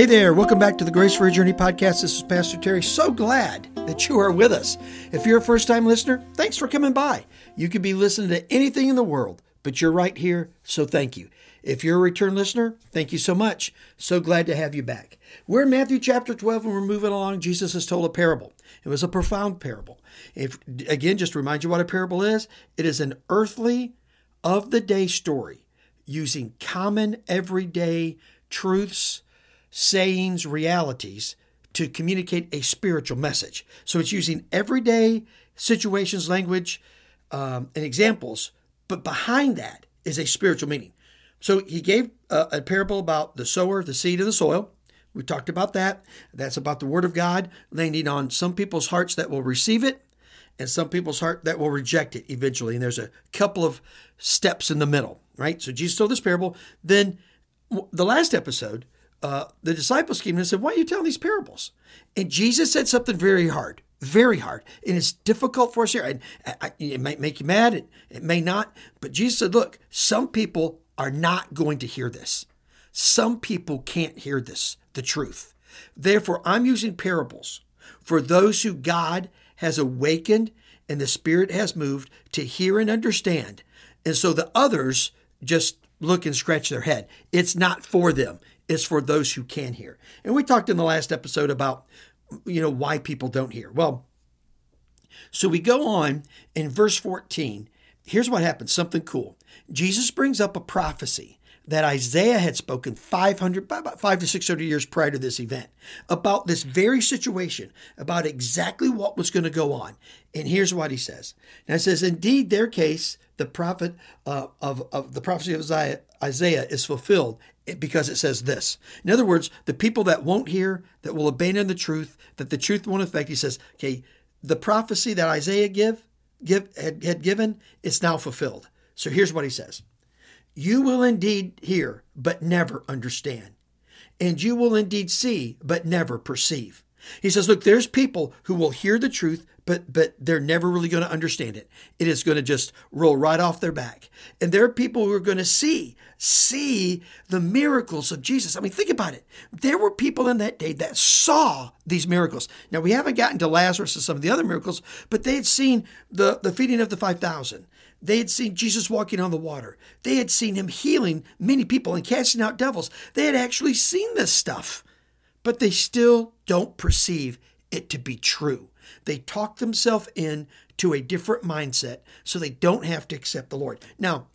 Hey there, welcome back to the Grace for Your Journey podcast. This is Pastor Terry. So glad that you are with us. If you're a first time listener, thanks for coming by. You could be listening to anything in the world, but you're right here, so thank you. If you're a return listener, thank you so much. So glad to have you back. We're in Matthew chapter 12 and we're moving along. Jesus has told a parable. It was a profound parable. If again, just remind you what a parable is, it is an earthly of the day story using common everyday truths sayings, realities to communicate a spiritual message. So it's using everyday situations, language, um, and examples, but behind that is a spiritual meaning. So he gave a, a parable about the sower, the seed, and the soil. We talked about that. That's about the word of God landing on some people's hearts that will receive it and some people's heart that will reject it eventually. And there's a couple of steps in the middle, right? So Jesus told this parable. Then the last episode, uh, the disciples came and said, Why are you telling these parables? And Jesus said something very hard, very hard. And it's difficult for us here. And I, it might make you mad, it, it may not. But Jesus said, Look, some people are not going to hear this. Some people can't hear this, the truth. Therefore, I'm using parables for those who God has awakened and the Spirit has moved to hear and understand. And so the others just look and scratch their head. It's not for them is for those who can hear. And we talked in the last episode about you know why people don't hear. Well, so we go on in verse 14. Here's what happens, something cool. Jesus brings up a prophecy that Isaiah had spoken 500 about 5 to 600 years prior to this event about this very situation, about exactly what was going to go on. And here's what he says. Now it says, "Indeed, their case, the prophet uh, of, of the prophecy of Isaiah, Isaiah is fulfilled because it says this. In other words, the people that won't hear, that will abandon the truth, that the truth won't affect, he says, okay, the prophecy that Isaiah give, give had, had given, it's now fulfilled. So here's what he says. You will indeed hear, but never understand. And you will indeed see, but never perceive. He says, look, there's people who will hear the truth, but but they're never really going to understand it. It is going to just roll right off their back. And there are people who are going to see see the miracles of Jesus. I mean, think about it. There were people in that day that saw these miracles. Now we haven't gotten to Lazarus and some of the other miracles, but they had seen the the feeding of the 5000. They had seen Jesus walking on the water. They had seen him healing many people and casting out devils. They had actually seen this stuff, but they still don't perceive it to be true. They talk themselves in to a different mindset so they don't have to accept the Lord. Now,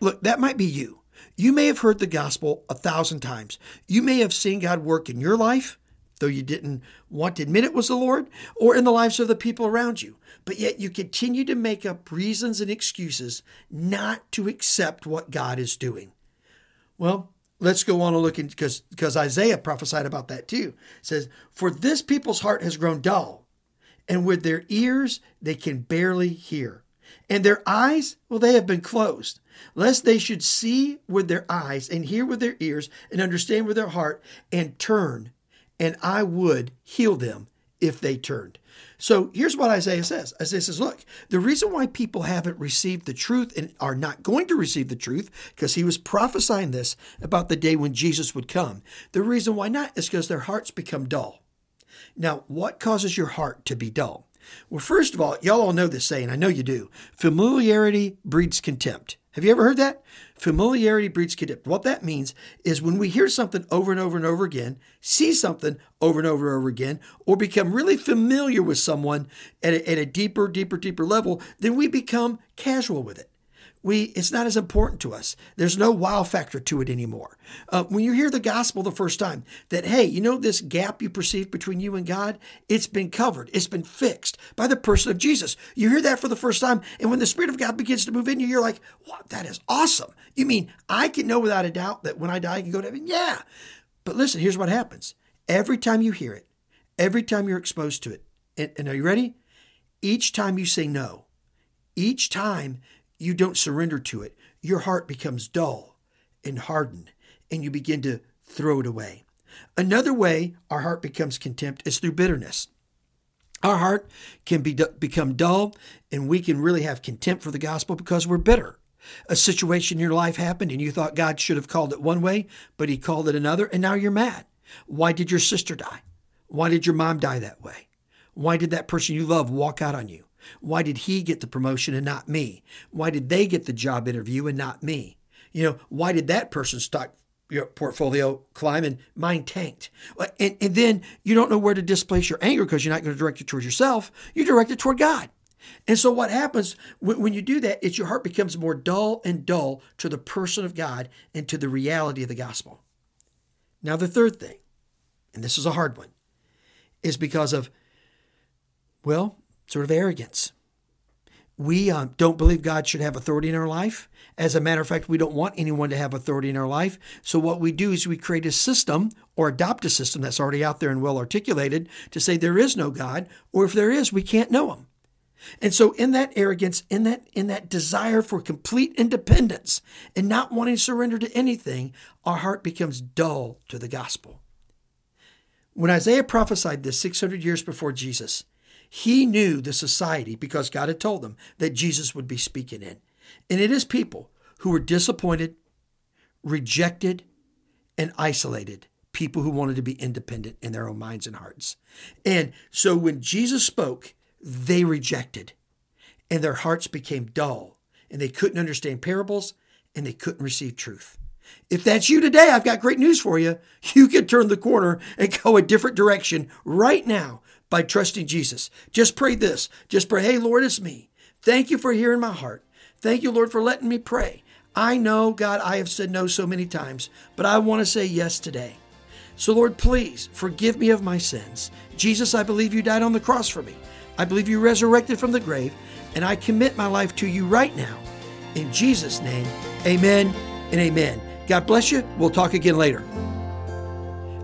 look, that might be you. You may have heard the gospel a thousand times. You may have seen God work in your life, though you didn't want to admit it was the Lord, or in the lives of the people around you. But yet you continue to make up reasons and excuses not to accept what God is doing. Well, let's go on and look because because Isaiah prophesied about that too. It says, "For this people's heart has grown dull, and with their ears they can barely hear. And their eyes, well, they have been closed, lest they should see with their eyes and hear with their ears and understand with their heart and turn, and I would heal them if they turned. So here's what Isaiah says Isaiah says, Look, the reason why people haven't received the truth and are not going to receive the truth, because he was prophesying this about the day when Jesus would come, the reason why not is because their hearts become dull. Now, what causes your heart to be dull? Well, first of all, y'all all know this saying. I know you do. Familiarity breeds contempt. Have you ever heard that? Familiarity breeds contempt. What that means is when we hear something over and over and over again, see something over and over and over again, or become really familiar with someone at a, at a deeper, deeper, deeper level, then we become casual with it we it's not as important to us. There's no wow factor to it anymore. Uh, when you hear the gospel the first time, that hey, you know this gap you perceive between you and God, it's been covered, it's been fixed by the person of Jesus. You hear that for the first time, and when the Spirit of God begins to move in you, you're like, "Wow, that is awesome." You mean I can know without a doubt that when I die, I can go to heaven? Yeah. But listen, here's what happens. Every time you hear it, every time you're exposed to it, and, and are you ready? Each time you say no, each time you don't surrender to it, your heart becomes dull and hardened, and you begin to throw it away. Another way our heart becomes contempt is through bitterness. Our heart can be, become dull, and we can really have contempt for the gospel because we're bitter. A situation in your life happened, and you thought God should have called it one way, but He called it another, and now you're mad. Why did your sister die? Why did your mom die that way? Why did that person you love walk out on you? Why did he get the promotion and not me? Why did they get the job interview and not me? You know, why did that person's stock your portfolio climb and mine tanked? And, and then you don't know where to displace your anger because you're not going to direct it towards yourself. You direct it toward God. And so what happens when, when you do that is your heart becomes more dull and dull to the person of God and to the reality of the gospel. Now, the third thing, and this is a hard one, is because of, well, sort of arrogance. We um, don't believe God should have authority in our life. As a matter of fact, we don't want anyone to have authority in our life. So, what we do is we create a system or adopt a system that's already out there and well articulated to say there is no God, or if there is, we can't know him. And so in that arrogance, in that in that desire for complete independence and not wanting to surrender to anything, our heart becomes dull to the gospel. When Isaiah prophesied this 600 years before Jesus, he knew the society because God had told them that Jesus would be speaking in. And it is people who were disappointed, rejected, and isolated, people who wanted to be independent in their own minds and hearts. And so when Jesus spoke, they rejected, and their hearts became dull, and they couldn't understand parables, and they couldn't receive truth. If that's you today, I've got great news for you. You can turn the corner and go a different direction right now by trusting Jesus. Just pray this. Just pray, hey, Lord, it's me. Thank you for hearing my heart. Thank you, Lord, for letting me pray. I know, God, I have said no so many times, but I want to say yes today. So, Lord, please forgive me of my sins. Jesus, I believe you died on the cross for me. I believe you resurrected from the grave, and I commit my life to you right now. In Jesus' name, amen and amen. God bless you. We'll talk again later.